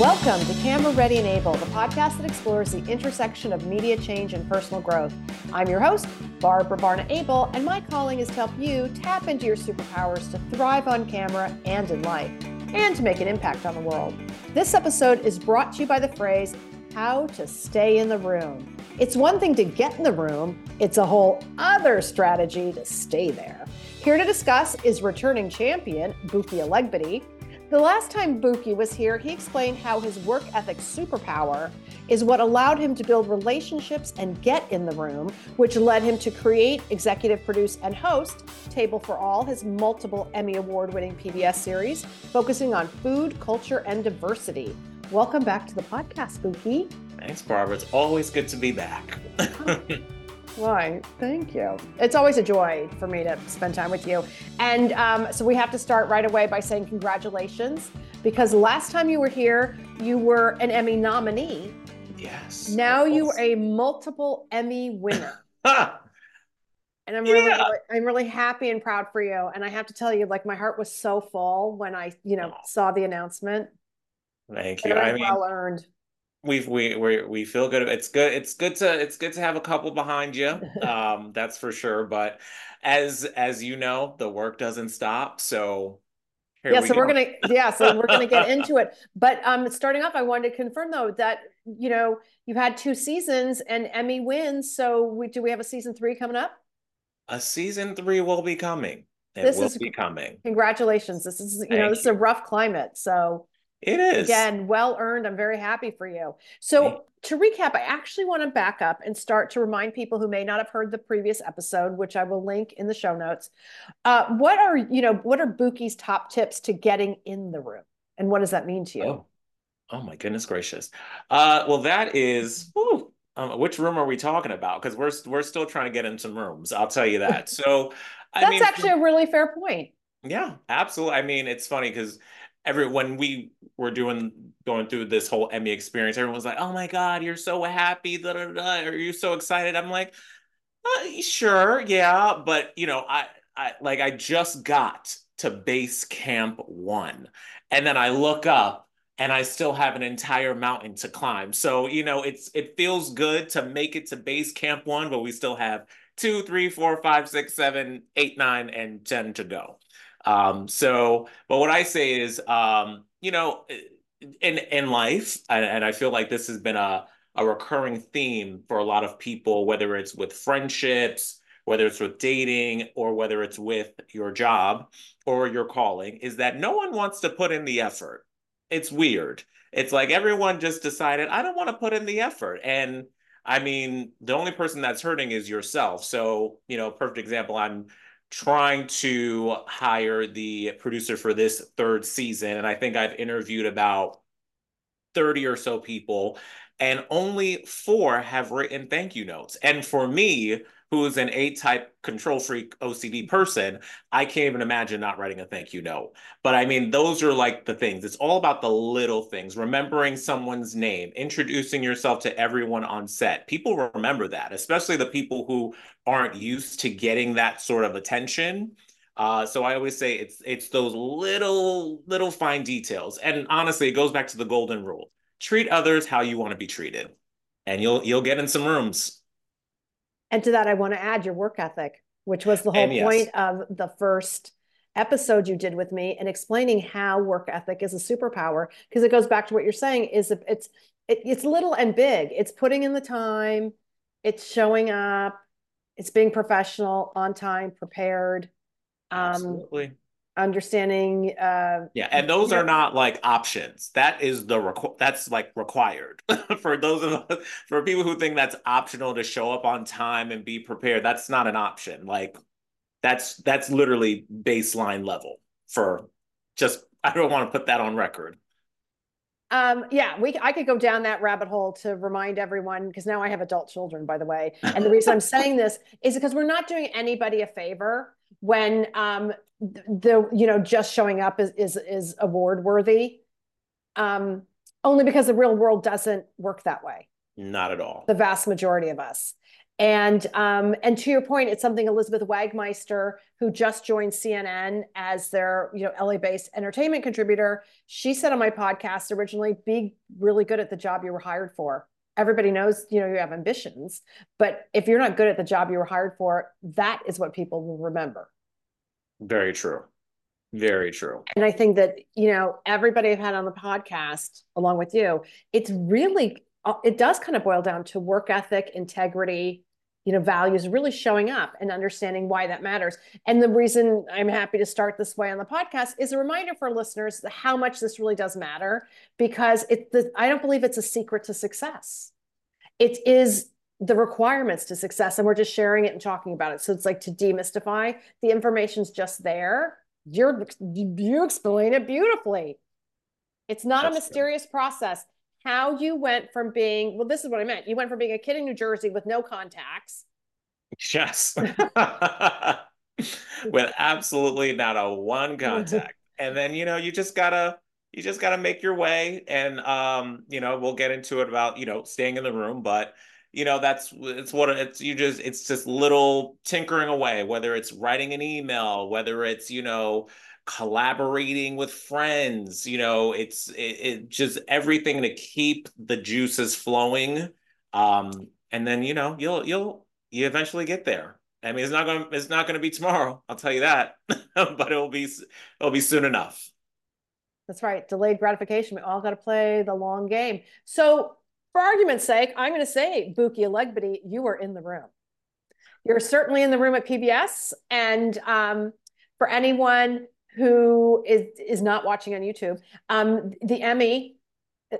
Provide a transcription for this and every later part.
Welcome to Camera Ready and Abel, the podcast that explores the intersection of media change and personal growth. I'm your host, Barbara Barna Abel, and my calling is to help you tap into your superpowers to thrive on camera and in life, and to make an impact on the world. This episode is brought to you by the phrase, how to stay in the room. It's one thing to get in the room, it's a whole other strategy to stay there. Here to discuss is returning champion, Buki Elegbede, the last time Buki was here, he explained how his work ethic superpower is what allowed him to build relationships and get in the room, which led him to create, executive produce, and host Table for All, his multiple Emmy Award winning PBS series, focusing on food, culture, and diversity. Welcome back to the podcast, Buki. Thanks, Barbara. It's always good to be back. Why? Thank you. It's always a joy for me to spend time with you. And um, so we have to start right away by saying congratulations because last time you were here, you were an Emmy nominee. Yes. Now you are a multiple Emmy winner. and I'm really, yeah. I'm really happy and proud for you. And I have to tell you, like my heart was so full when I, you know, saw the announcement. Thank you. I mean, well earned we we we we feel good. It's good. It's good to it's good to have a couple behind you. Um, that's for sure. But as as you know, the work doesn't stop. So yeah, we so go. we're gonna yeah, so we're gonna get into it. But um, starting off, I wanted to confirm though that you know you've had two seasons and Emmy wins. So we do we have a season three coming up? A season three will be coming. It this will is, be coming. Congratulations! This is you Thank know this is a rough climate, so it is. Again, well earned. I'm very happy for you. So, to recap, I actually want to back up and start to remind people who may not have heard the previous episode, which I will link in the show notes. Uh, what are, you know, what are Buki's top tips to getting in the room? And what does that mean to you? Oh, oh my goodness gracious. Uh, well, that is, whew, um, which room are we talking about? Because we're, we're still trying to get in some rooms. I'll tell you that. So, I that's mean, actually a really fair point. Yeah, absolutely. I mean, it's funny because every when we were doing going through this whole Emmy experience, everyone was like, "Oh my god, you're so happy!" Da, da, da, are you so excited? I'm like, uh, "Sure, yeah," but you know, I, I like I just got to base camp one, and then I look up and I still have an entire mountain to climb. So you know, it's it feels good to make it to base camp one, but we still have two, three, four, five, six, seven, eight, nine, and ten to go. Um, so, but what I say is, um, you know, in in life, and, and I feel like this has been a a recurring theme for a lot of people, whether it's with friendships, whether it's with dating, or whether it's with your job or your calling, is that no one wants to put in the effort. It's weird. It's like everyone just decided, I don't want to put in the effort. And I mean, the only person that's hurting is yourself. So, you know, perfect example, I'm trying to hire the producer for this third season. And I think I've interviewed about 30 or so people, and only four have written thank you notes. And for me, who is an A type control freak OCD person, I can't even imagine not writing a thank you note. But I mean, those are like the things. It's all about the little things, remembering someone's name, introducing yourself to everyone on set. People remember that, especially the people who aren't used to getting that sort of attention. Uh, so I always say it's it's those little little fine details. And honestly, it goes back to the golden rule: treat others how you want to be treated, and you'll you'll get in some rooms. And to that, I want to add your work ethic, which was the whole yes. point of the first episode you did with me and explaining how work ethic is a superpower. Because it goes back to what you're saying is it's it, it's little and big. It's putting in the time. It's showing up. It's being professional on time prepared. Um, Absolutely understanding uh yeah and those are not like options. That is the requ- that's like required for those of us for people who think that's optional to show up on time and be prepared that's not an option. Like that's that's literally baseline level for just i don't want to put that on record. Um, yeah, we I could go down that rabbit hole to remind everyone because now I have adult children, by the way. And the reason I'm saying this is because we're not doing anybody a favor when um, the you know just showing up is is is award worthy um only because the real world doesn't work that way not at all the vast majority of us And um, and to your point, it's something Elizabeth Wagmeister, who just joined CNN as their you know LA-based entertainment contributor, she said on my podcast originally, "Be really good at the job you were hired for." Everybody knows you know you have ambitions, but if you're not good at the job you were hired for, that is what people will remember. Very true. Very true. And I think that, you know, everybody I've had on the podcast, along with you, it's really, uh, it does kind of boil down to work ethic, integrity, you know, values really showing up and understanding why that matters. And the reason I'm happy to start this way on the podcast is a reminder for listeners how much this really does matter because it, the, I don't believe it's a secret to success. It is the requirements to success and we're just sharing it and talking about it so it's like to demystify the information's just there you're you explain it beautifully. It's not That's a mysterious process. How you went from being well, this is what I meant. You went from being a kid in New Jersey with no contacts. Yes. with absolutely not a one contact. and then you know, you just gotta you just gotta make your way. And um, you know, we'll get into it about, you know, staying in the room, but you know that's it's what it's you just it's just little tinkering away whether it's writing an email whether it's you know collaborating with friends you know it's it, it just everything to keep the juices flowing um and then you know you'll you'll you eventually get there. I mean it's not going to it's not going to be tomorrow i'll tell you that but it'll be it'll be soon enough. That's right delayed gratification we all got to play the long game. So for argument's sake, I'm going to say, Buki Elegbede, you were in the room. You're certainly in the room at PBS. And um, for anyone who is is not watching on YouTube, um, the Emmy,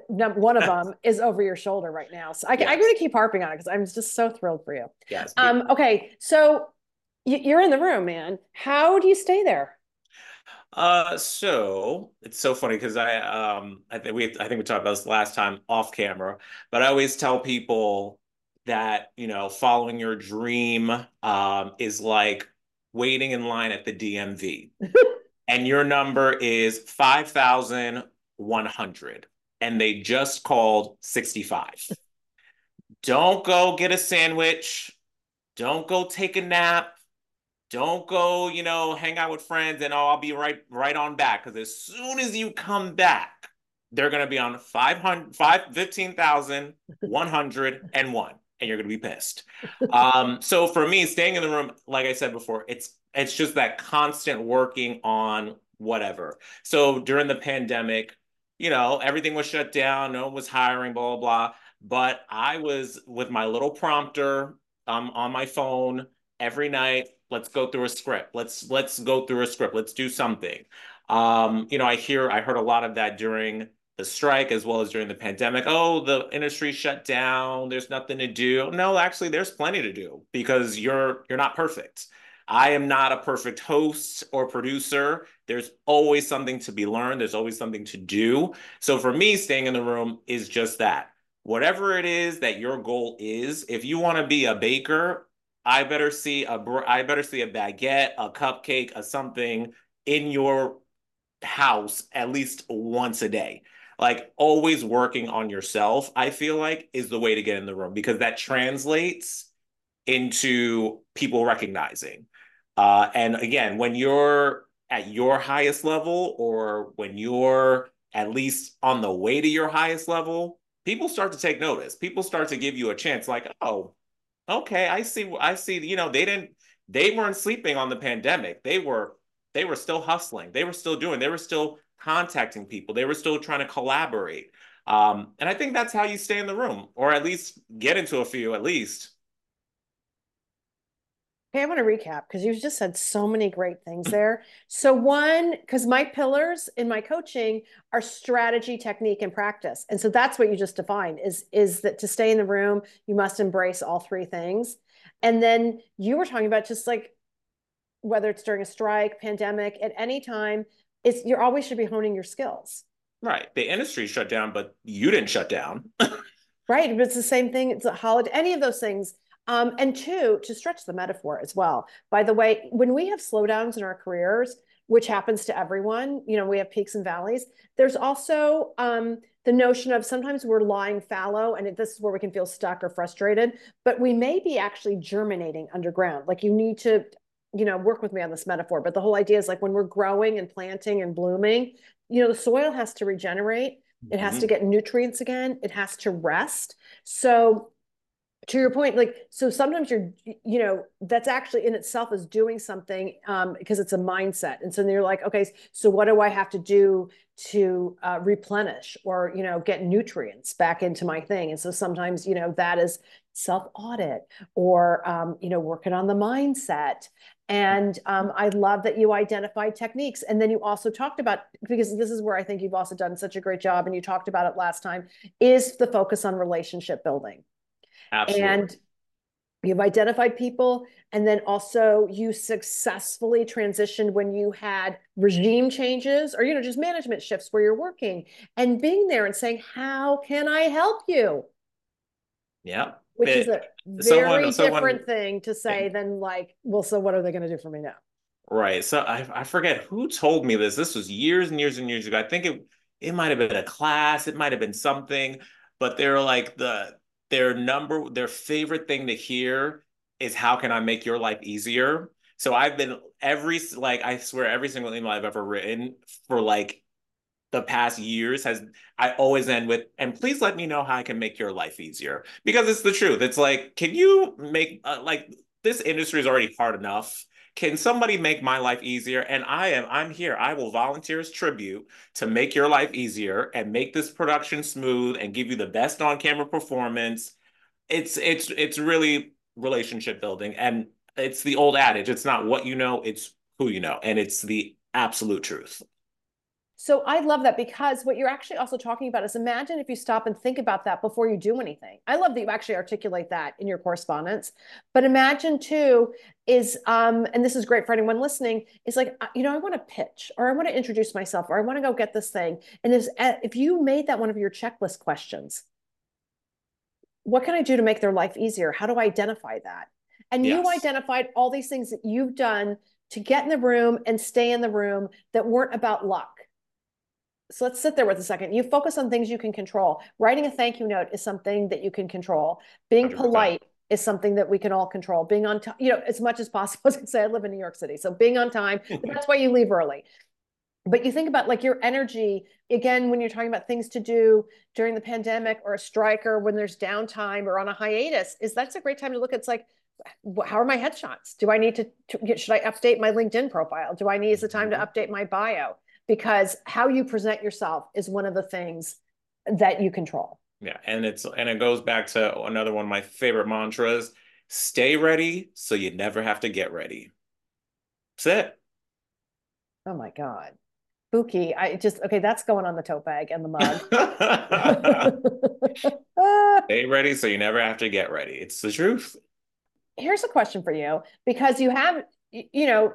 one of them, is over your shoulder right now. So I. I'm going to keep harping on it because I'm just so thrilled for you. Yes. Um, okay, so you're in the room, man. How do you stay there? Uh, so it's so funny because I um I think we I think we talked about this last time off camera, but I always tell people that you know following your dream um is like waiting in line at the DMV, and your number is five thousand one hundred, and they just called sixty five. Don't go get a sandwich. Don't go take a nap don't go, you know, hang out with friends and oh, I'll be right right on back. Because as soon as you come back, they're gonna be on 500, 5, 15,101 and you're gonna be pissed. um, so for me, staying in the room, like I said before, it's it's just that constant working on whatever. So during the pandemic, you know, everything was shut down, no one was hiring, blah, blah, blah. But I was with my little prompter um, on my phone every night let's go through a script. Let's let's go through a script. Let's do something. Um, you know i hear i heard a lot of that during the strike as well as during the pandemic. Oh the industry shut down. There's nothing to do. No actually there's plenty to do because you're you're not perfect. I am not a perfect host or producer. There's always something to be learned. There's always something to do. So for me staying in the room is just that. Whatever it is that your goal is if you want to be a baker I better see a I better see a baguette, a cupcake, a something in your house at least once a day. Like always working on yourself, I feel like is the way to get in the room because that translates into people recognizing. Uh, and again, when you're at your highest level or when you're at least on the way to your highest level, people start to take notice. People start to give you a chance like, oh, okay, I see. I see. You know, they didn't. They weren't sleeping on the pandemic. They were. They were still hustling. They were still doing. They were still contacting people. They were still trying to collaborate. Um, and I think that's how you stay in the room, or at least get into a few, at least. Okay, I want to recap because you just said so many great things there. So one, because my pillars in my coaching are strategy, technique, and practice. And so that's what you just defined is, is that to stay in the room, you must embrace all three things. And then you were talking about just like whether it's during a strike, pandemic, at any time, it's you always should be honing your skills. Right. The industry shut down, but you didn't shut down. right. But it's the same thing. It's a holiday, any of those things um, and two, to stretch the metaphor as well. By the way, when we have slowdowns in our careers, which happens to everyone. You know, we have peaks and valleys. There's also um, the notion of sometimes we're lying fallow, and this is where we can feel stuck or frustrated, but we may be actually germinating underground. Like you need to, you know, work with me on this metaphor. But the whole idea is like when we're growing and planting and blooming, you know, the soil has to regenerate. It has mm-hmm. to get nutrients again. It has to rest. So to your point like so sometimes you're you know that's actually in itself is doing something um, because it's a mindset. And so then you're like okay so what do i have to do to uh, replenish or you know get nutrients back into my thing? And so sometimes you know that is self audit or um, you know working on the mindset. And um, i love that you identified techniques. And then you also talked about because this is where i think you've also done such a great job and you talked about it last time is the focus on relationship building Absolutely. And you've identified people and then also you successfully transitioned when you had regime changes or you know just management shifts where you're working and being there and saying how can i help you? Yeah. Which it, is a very someone, different thing to say it, than like well so what are they going to do for me now? Right. So I, I forget who told me this. This was years and years and years ago. I think it it might have been a class. It might have been something but they're like the their number their favorite thing to hear is how can I make your life easier? So I've been every like I swear every single email I've ever written for like the past years has I always end with and please let me know how I can make your life easier because it's the truth. It's like can you make uh, like this industry is already hard enough can somebody make my life easier? And i am i'm here. I will volunteer as tribute to make your life easier and make this production smooth and give you the best on camera performance. It's it's it's really relationship building. And it's the old adage it's not what you know it's who you know. And it's the absolute truth so I love that because what you're actually also talking about is imagine if you stop and think about that before you do anything. I love that you actually articulate that in your correspondence. But imagine too is um and this is great for anyone listening is like uh, you know I want to pitch or I want to introduce myself or I want to go get this thing and if uh, if you made that one of your checklist questions what can I do to make their life easier? How do I identify that? And yes. you identified all these things that you've done to get in the room and stay in the room that weren't about luck so let's sit there with a second. You focus on things you can control. Writing a thank you note is something that you can control. Being 100%. polite is something that we can all control. Being on time, you know, as much as possible. As I say, I live in New York City, so being on time. that's why you leave early. But you think about like your energy again when you're talking about things to do during the pandemic or a strike or when there's downtime or on a hiatus. Is that's a great time to look? It's like how are my headshots? Do I need to, to, should I update my LinkedIn profile? Do I need is the time to mm-hmm. update my bio? Because how you present yourself is one of the things that you control. Yeah, and it's and it goes back to another one of my favorite mantras: stay ready so you never have to get ready. That's it. Oh my god. Spooky. I just okay, that's going on the tote bag and the mug. stay ready so you never have to get ready. It's the truth. Here's a question for you because you have you know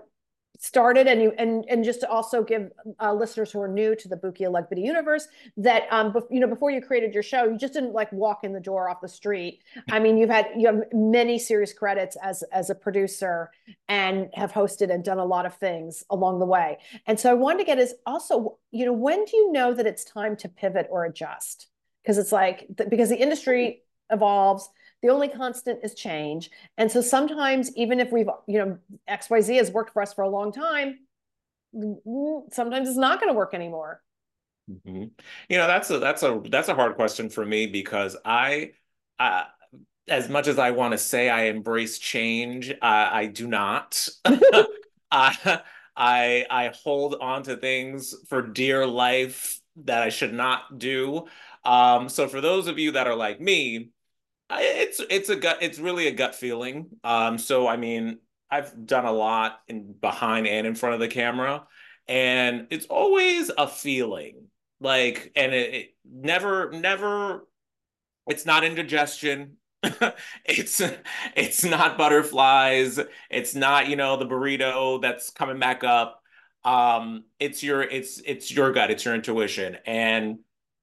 started and you and and just to also give uh, listeners who are new to the Buki Elegbede universe that um you know before you created your show you just didn't like walk in the door off the street. I mean you've had you have many series credits as as a producer and have hosted and done a lot of things along the way. And so I wanted to get is also you know when do you know that it's time to pivot or adjust? Because it's like because the industry evolves the only constant is change. And so sometimes, even if we've, you know, XYZ has worked for us for a long time, sometimes it's not going to work anymore. Mm-hmm. You know, that's a that's a that's a hard question for me because I, uh, as much as I want to say I embrace change, uh, I do not. I I I hold on to things for dear life that I should not do. Um, so for those of you that are like me, it's it's a gut. It's really a gut feeling. Um, so I mean, I've done a lot in behind and in front of the camera, and it's always a feeling. Like, and it, it never, never. It's not indigestion. it's it's not butterflies. It's not you know the burrito that's coming back up. Um, it's your it's it's your gut. It's your intuition, and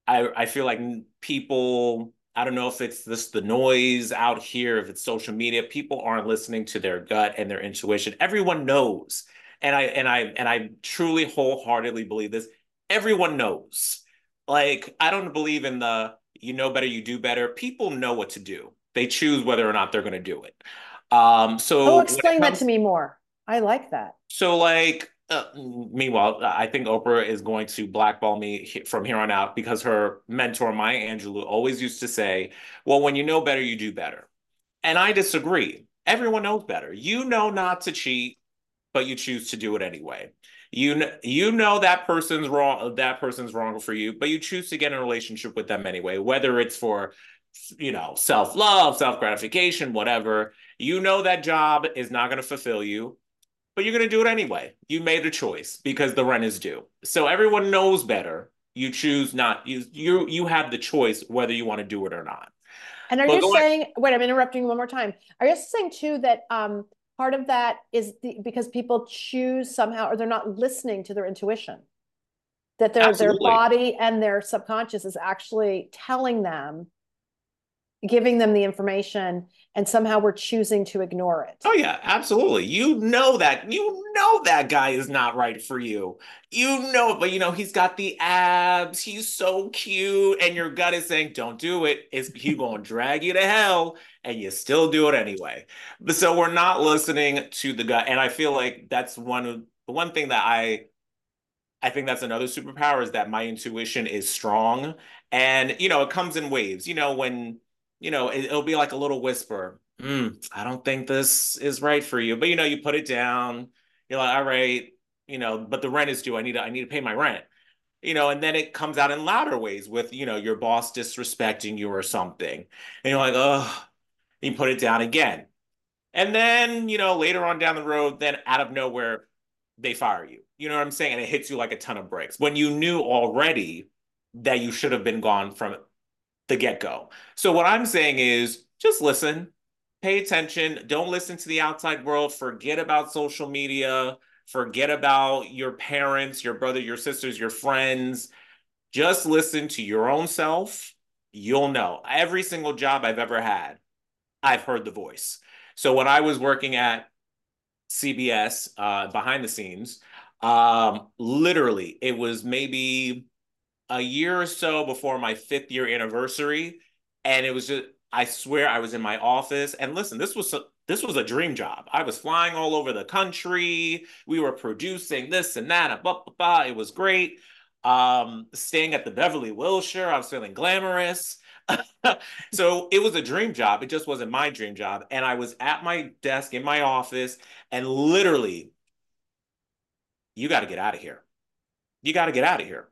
I I feel like people I don't know if it's this the noise out here, if it's social media, people aren't listening to their gut and their intuition. Everyone knows. and I and I and I truly wholeheartedly believe this. Everyone knows. Like I don't believe in the you know better, you do better. People know what to do. They choose whether or not they're going to do it. Um, so oh, explain comes, that to me more. I like that. So, like, uh, meanwhile, I think Oprah is going to blackball me from here on out because her mentor, Maya Angelou, always used to say, Well, when you know better, you do better. And I disagree. Everyone knows better. You know not to cheat, but you choose to do it anyway. You know, you know that person's wrong. That person's wrong for you, but you choose to get in a relationship with them anyway. Whether it's for, you know, self love, self gratification, whatever. You know that job is not going to fulfill you, but you're going to do it anyway. You made a choice because the rent is due. So everyone knows better. You choose not. You you you have the choice whether you want to do it or not. And are but you saying? Wait, I'm interrupting one more time. Are you saying too that um part of that is the, because people choose somehow or they're not listening to their intuition that their their body and their subconscious is actually telling them giving them the information and somehow we're choosing to ignore it. Oh yeah, absolutely. You know that you know that guy is not right for you. You know, but you know he's got the abs. He's so cute, and your gut is saying, "Don't do it." Is he going to drag you to hell? And you still do it anyway. But so we're not listening to the gut, and I feel like that's one of the one thing that I. I think that's another superpower is that my intuition is strong. And, you know, it comes in waves. You know, when you know, it, will be like a little whisper. Mm, I don't think this is right for you. But you know, you put it down. You're like, all right, you know, but the rent is due. I need to, I need to pay my rent. You know, and then it comes out in louder ways with, you know, your boss disrespecting you or something. And you're like, oh, you put it down again. And then, you know, later on down the road, then out of nowhere, they fire you. You know what I'm saying? And it hits you like a ton of bricks when you knew already that you should have been gone from the get go. So, what I'm saying is just listen, pay attention, don't listen to the outside world, forget about social media, forget about your parents, your brother, your sisters, your friends. Just listen to your own self. You'll know. Every single job I've ever had, I've heard the voice. So, when I was working at CBS uh, behind the scenes, um, literally, it was maybe a year or so before my fifth year anniversary. And it was just, I swear I was in my office. And listen, this was this was a dream job. I was flying all over the country. We were producing this and that. And blah, blah, blah. It was great. Um, staying at the Beverly Wilshire, I was feeling glamorous. so it was a dream job. It just wasn't my dream job. And I was at my desk in my office, and literally, you got to get out of here. You got to get out of here.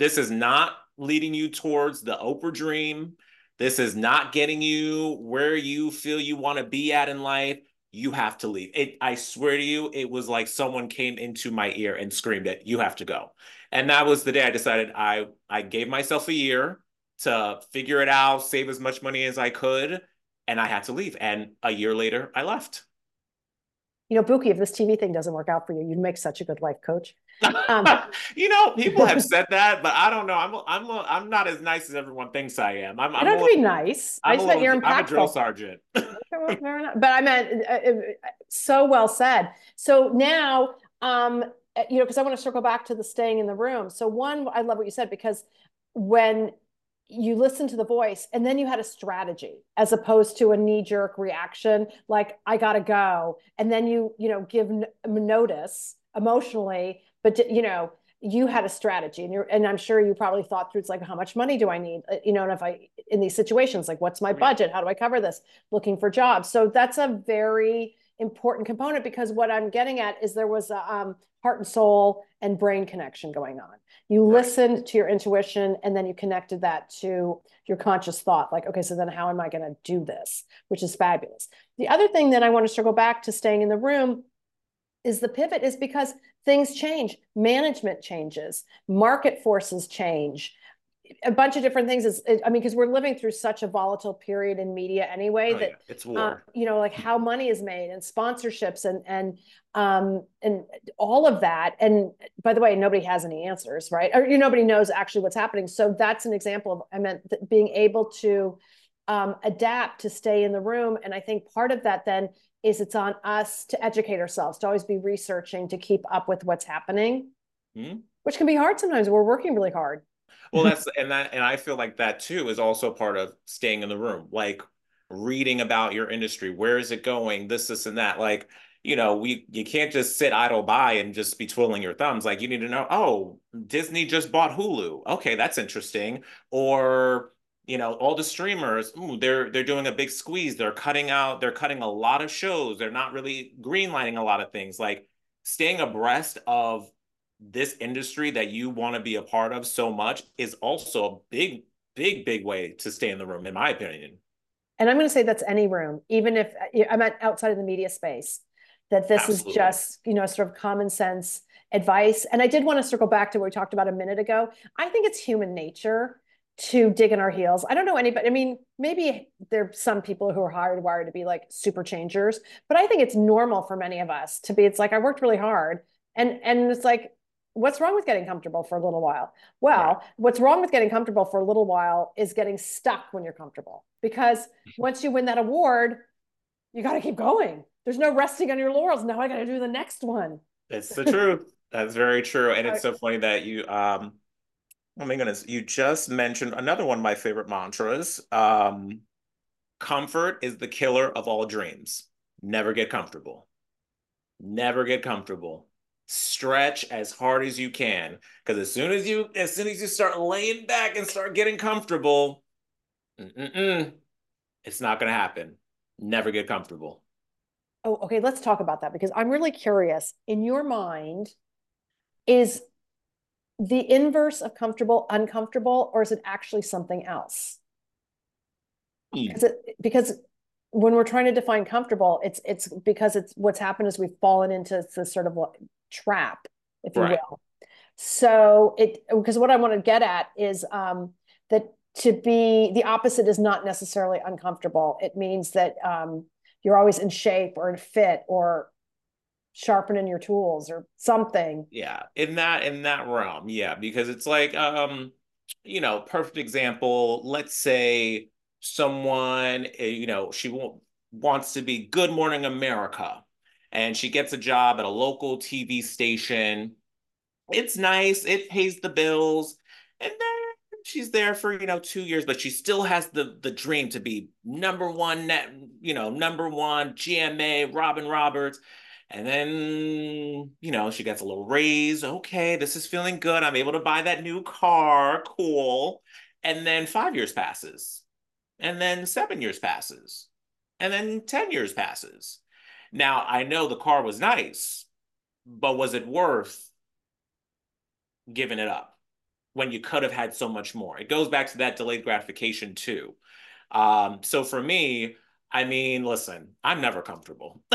This is not leading you towards the Oprah dream. This is not getting you where you feel you want to be at in life. You have to leave. It I swear to you, it was like someone came into my ear and screamed it, you have to go. And that was the day I decided I I gave myself a year to figure it out, save as much money as I could, and I had to leave. And a year later, I left you know, Buki, if this TV thing doesn't work out for you, you'd make such a good life coach. Um, you know, people have said that, but I don't know. I'm I'm I'm not as nice as everyone thinks I am. I'm. I don't I'm be nice. I'm I just meant you're impactful. I'm a drill sergeant. but I meant uh, uh, so well said. So now, um, you know, because I want to circle back to the staying in the room. So one, I love what you said because when you listen to the voice and then you had a strategy as opposed to a knee jerk reaction like i got to go and then you you know give notice emotionally but you know you had a strategy and you're and i'm sure you probably thought through it's like how much money do i need? Uh, you know and if i in these situations like what's my budget? How do i cover this? Looking for jobs. So that's a very important component because what i'm getting at is there was a um, heart and soul and brain connection going on. You right. listened to your intuition and then you connected that to your conscious thought like okay so then how am i going to do this? Which is fabulous. The other thing that i want to circle back to staying in the room is the pivot is because things change management changes market forces change a bunch of different things is i mean because we're living through such a volatile period in media anyway oh, that yeah. it's war. Uh, you know like how money is made and sponsorships and and um and all of that and by the way nobody has any answers right or you nobody knows actually what's happening so that's an example of i meant being able to um, adapt to stay in the room and i think part of that then is it's on us to educate ourselves, to always be researching, to keep up with what's happening, mm-hmm. which can be hard sometimes. We're working really hard. Well, that's and that and I feel like that too is also part of staying in the room, like reading about your industry. Where is it going? This, this, and that. Like, you know, we you can't just sit idle by and just be twiddling your thumbs. Like you need to know, oh, Disney just bought Hulu. Okay, that's interesting. Or you know all the streamers ooh, they're they're doing a big squeeze they're cutting out they're cutting a lot of shows they're not really greenlighting a lot of things like staying abreast of this industry that you want to be a part of so much is also a big big big way to stay in the room in my opinion and i'm going to say that's any room even if i'm at outside of the media space that this Absolutely. is just you know sort of common sense advice and i did want to circle back to what we talked about a minute ago i think it's human nature to dig in our heels. I don't know anybody. I mean, maybe there are some people who are hardwired to be like super changers, but I think it's normal for many of us to be. It's like I worked really hard, and and it's like, what's wrong with getting comfortable for a little while? Well, what's wrong with getting comfortable for a little while is getting stuck when you're comfortable, because once you win that award, you got to keep going. There's no resting on your laurels. Now I got to do the next one. It's the truth. That's very true, and it's so funny that you um Oh my goodness, you just mentioned another one of my favorite mantras. Um, comfort is the killer of all dreams. Never get comfortable. Never get comfortable. Stretch as hard as you can. Because as soon as you as soon as you start laying back and start getting comfortable, it's not gonna happen. Never get comfortable. Oh, okay. Let's talk about that because I'm really curious. In your mind, is the inverse of comfortable uncomfortable or is it actually something else mm. it, because when we're trying to define comfortable it's it's because it's what's happened is we've fallen into this sort of trap if you right. will so it because what i want to get at is um, that to be the opposite is not necessarily uncomfortable it means that um, you're always in shape or in fit or sharpening your tools or something. Yeah, in that in that realm, yeah, because it's like um, you know, perfect example. Let's say someone, eh, you know, she wants to be Good Morning America, and she gets a job at a local TV station. It's nice, it pays the bills, and then she's there for you know two years, but she still has the the dream to be number one net, you know, number one GMA, Robin Roberts. And then, you know, she gets a little raise. Okay, this is feeling good. I'm able to buy that new car. Cool. And then five years passes. And then seven years passes. And then 10 years passes. Now, I know the car was nice, but was it worth giving it up when you could have had so much more? It goes back to that delayed gratification, too. Um, so for me, I mean, listen, I'm never comfortable.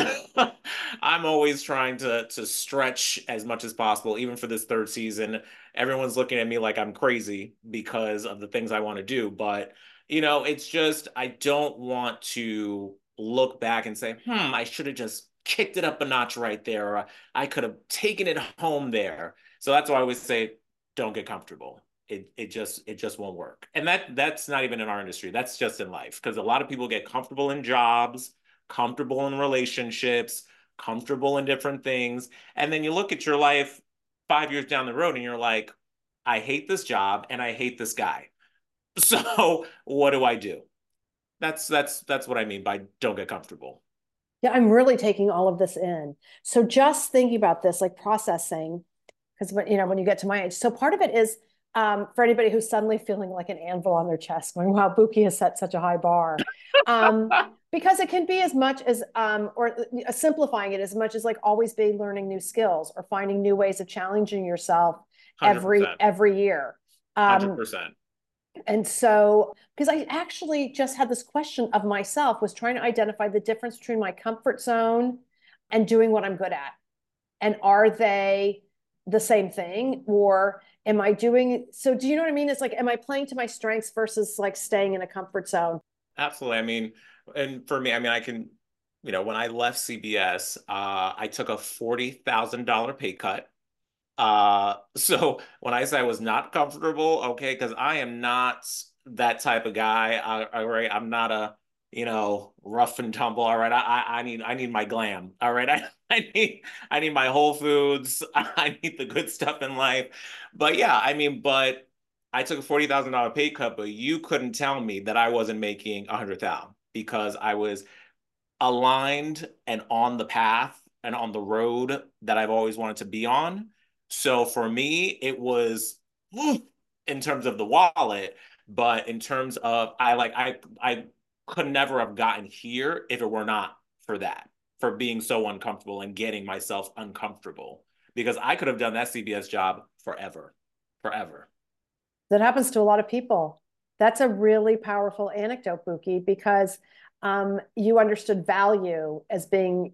I'm always trying to to stretch as much as possible, even for this third season. Everyone's looking at me like I'm crazy because of the things I want to do. But you know, it's just I don't want to look back and say, hmm, I should have just kicked it up a notch right there, or I could have taken it home there. So that's why I always say, don't get comfortable. It it just it just won't work. And that that's not even in our industry. That's just in life because a lot of people get comfortable in jobs comfortable in relationships comfortable in different things. And then you look at your life five years down the road and you're like i hate this job and i hate this guy. So what do i do that's that's that's what i mean by don't get comfortable yeah i'm really taking all of this in so just thinking about this like processing because when you know when you get to my age so part of it is um, for anybody who's suddenly feeling like an anvil on their chest, going, wow, Buki has set such a high bar. Um, because it can be as much as, um, or uh, simplifying it as much as like always be learning new skills or finding new ways of challenging yourself 100%. every every year. Um, 100%. And so, because I actually just had this question of myself, was trying to identify the difference between my comfort zone and doing what I'm good at. And are they the same thing? Or am I doing so? Do you know what I mean? It's like, am I playing to my strengths versus like staying in a comfort zone? Absolutely. I mean, and for me, I mean, I can, you know, when I left CBS, uh, I took a forty thousand dollar pay cut. Uh, so when I say I was not comfortable, okay, because I am not that type of guy. I, I, I'm not a you know, rough and tumble. All right, I I need I need my glam. All right, I I need I need my Whole Foods. I need the good stuff in life. But yeah, I mean, but I took a forty thousand dollar pay cut, but you couldn't tell me that I wasn't making a hundred thousand because I was aligned and on the path and on the road that I've always wanted to be on. So for me, it was in terms of the wallet, but in terms of I like I I could never have gotten here if it were not for that, for being so uncomfortable and getting myself uncomfortable. Because I could have done that CBS job forever, forever. That happens to a lot of people. That's a really powerful anecdote, Buki, because um, you understood value as being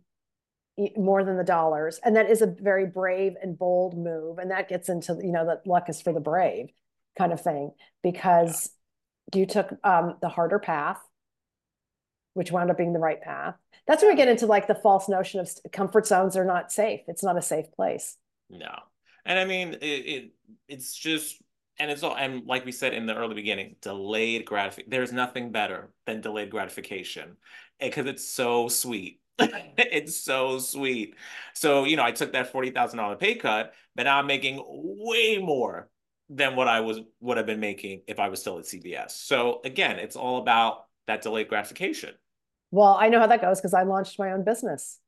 more than the dollars. And that is a very brave and bold move. And that gets into, you know, that luck is for the brave kind of thing, because you took um, the harder path, which wound up being the right path. That's where we get into like the false notion of comfort zones are not safe. It's not a safe place. No. And I mean, it, it it's just, and it's all, and like we said in the early beginning, delayed gratification. There's nothing better than delayed gratification because it's so sweet it's so sweet. So, you know, I took that $40,000 pay cut, but now I'm making way more than what I was would have been making if I was still at CBS. So, again, it's all about that delayed gratification. Well, I know how that goes because I launched my own business.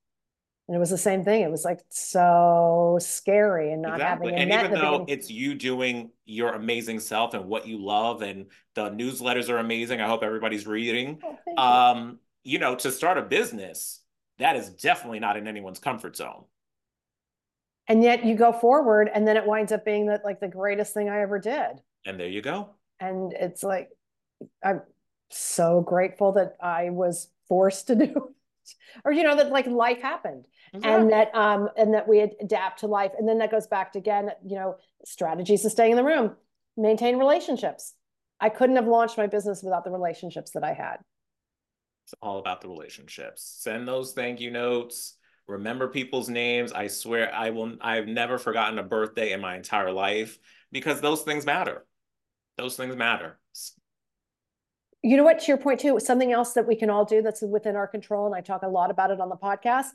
And it was the same thing. It was like so scary and not exactly. having a And even though it's you doing your amazing self and what you love, and the newsletters are amazing. I hope everybody's reading. Oh, um, you. you know, to start a business, that is definitely not in anyone's comfort zone. And yet you go forward and then it winds up being that like the greatest thing I ever did. And there you go. And it's like I'm so grateful that I was forced to do it. or you know that like life happened and that um and that we adapt to life and then that goes back to again you know strategies to staying in the room maintain relationships i couldn't have launched my business without the relationships that i had it's all about the relationships. Send those thank you notes. Remember people's names. I swear I will I've never forgotten a birthday in my entire life because those things matter. Those things matter. You know what, to your point too, something else that we can all do that's within our control, and I talk a lot about it on the podcast,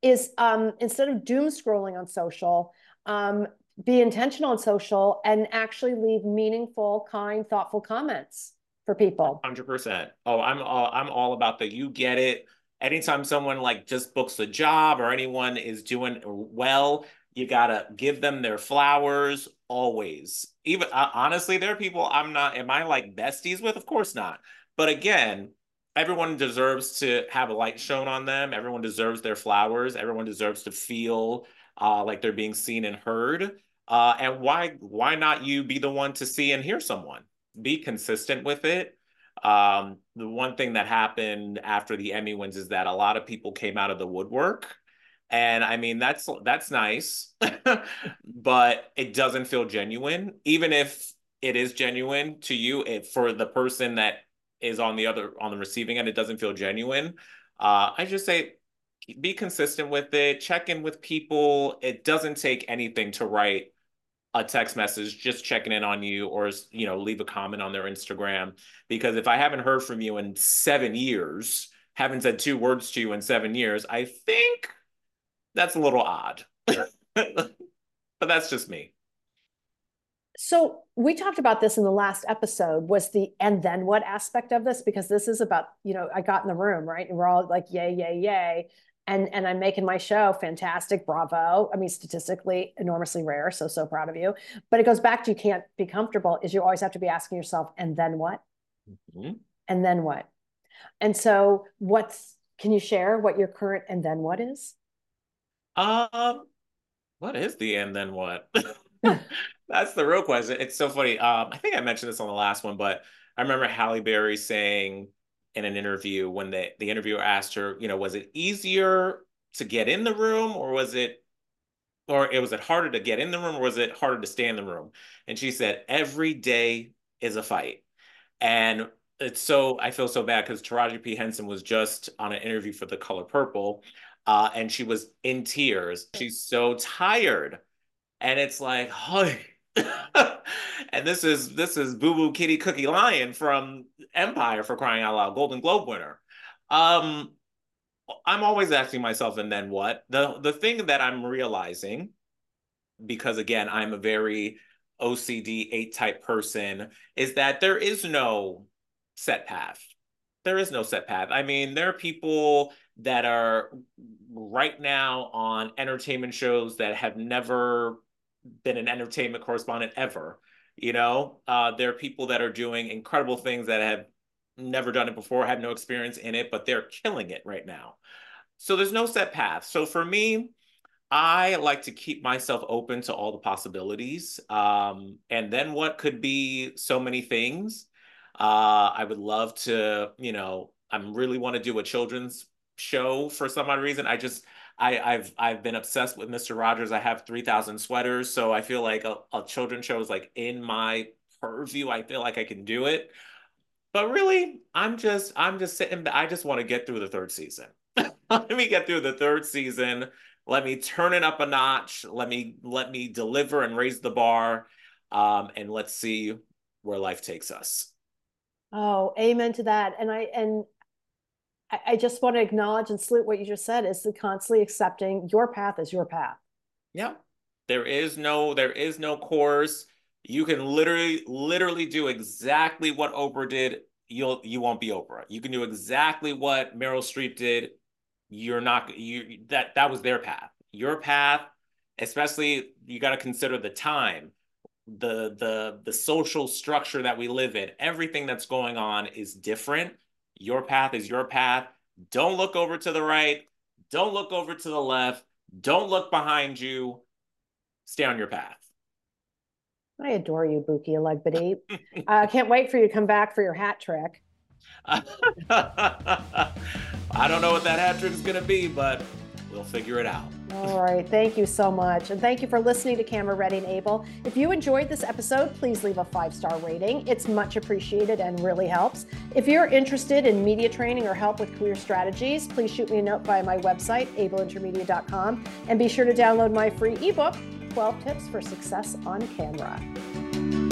is um, instead of doom scrolling on social, um, be intentional on social and actually leave meaningful, kind, thoughtful comments for people. Hundred percent. Oh, I'm all I'm all about the you get it. Anytime someone like just books a job or anyone is doing well, you gotta give them their flowers always. Even uh, honestly, there are people I'm not. Am I like besties with? Of course not. But again, everyone deserves to have a light shown on them. Everyone deserves their flowers. Everyone deserves to feel uh, like they're being seen and heard. Uh, and why why not you be the one to see and hear someone? Be consistent with it. Um, the one thing that happened after the Emmy wins is that a lot of people came out of the woodwork. And I mean, that's that's nice, but it doesn't feel genuine. Even if it is genuine to you, it, for the person that is on the other on the receiving end, it doesn't feel genuine. Uh, I just say be consistent with it. Check in with people. It doesn't take anything to write a text message just checking in on you or you know leave a comment on their instagram. Because if i haven't heard from you in seven years haven't said two words to you in seven years i think that's a little odd. But that's just me. So we talked about this in the last episode was the and then what aspect of this? Because this is about you know i got in the room right? And we're all like yay yay yay and and I'm making my show fantastic bravo. I mean statistically enormously rare so so proud of you. But it goes back to you can't be comfortable is you always have to be asking yourself and then what? Mm-hmm. and then what? And so what's can you share what your current and then what is? Um what is the and then what? That's the real question. It's so funny. Um I think I mentioned this on the last one but I remember Halle Berry saying in an interview when the, the interviewer asked her, you know, was it easier to get in the room or was it or it was it harder to get in the room or was it harder to stay in the room? And she said, every day is a fight. And it's so I feel so bad because Taraji P. Henson was just on an interview for The Color Purple, uh, and she was in tears. She's so tired, and it's like, oh, and this is this is Boo Boo Kitty Cookie Lyon from Empire for crying out loud, Golden Globe winner. Um, I'm always asking myself, and then what? The the thing that I'm realizing, because again, I'm a very OCD A type person, is that there is no set path. There is no set path. I mean, there are people that are right now on entertainment shows that have never been an entertainment correspondent ever. You know, uh, there are people that are doing incredible things that have never done it before, have no experience in it, but they're killing it right now. So there's no set path. So for me, I like to keep myself open to all the possibilities. Um, and then what could be so many things. Uh, I would love to, you know, I really want to do a children's show for some odd reason. I just I, I've I've been obsessed with Mr. Rogers. I have three thousand sweaters, so I feel like a, a children's show is like in my purview. I feel like I can do it. But really, I'm just I'm just sitting. I just want to get through the third season. let me get through the third season. Let me turn it up a notch. Let me let me deliver and raise the bar. Um, and let's see where life takes us. Oh, amen to that. And I and I, just want to acknowledge and salute what you just said is the constantly accepting your path is your path. Yeah. There is no there is no course. You can literally literally do exactly what Oprah did. You'll you won't be Oprah. You can do exactly what Meryl Streep did. You're not you that that was their path. Your path, especially you got to consider the time, the the the social structure that we live in. Everything that's going on is different your path is your path. Don't look over to the right. Don't look over to the left. Don't look behind you. Stay on your path. I adore you, Buki Elegbede. I uh, can't wait for you to come back for your hat trick. I don't know what that hat trick is going to be, but we'll figure it out. All right. Thank you so much. And thank you for listening to Camera Ready and Abel. If you enjoyed this episode, please leave a five star rating. It's much appreciated and really helps. If you're interested in media training or help with career strategies, please shoot me a note via my website, ableintermedia.com, and be sure to download my free ebook, 12 Tips for Success on Camera.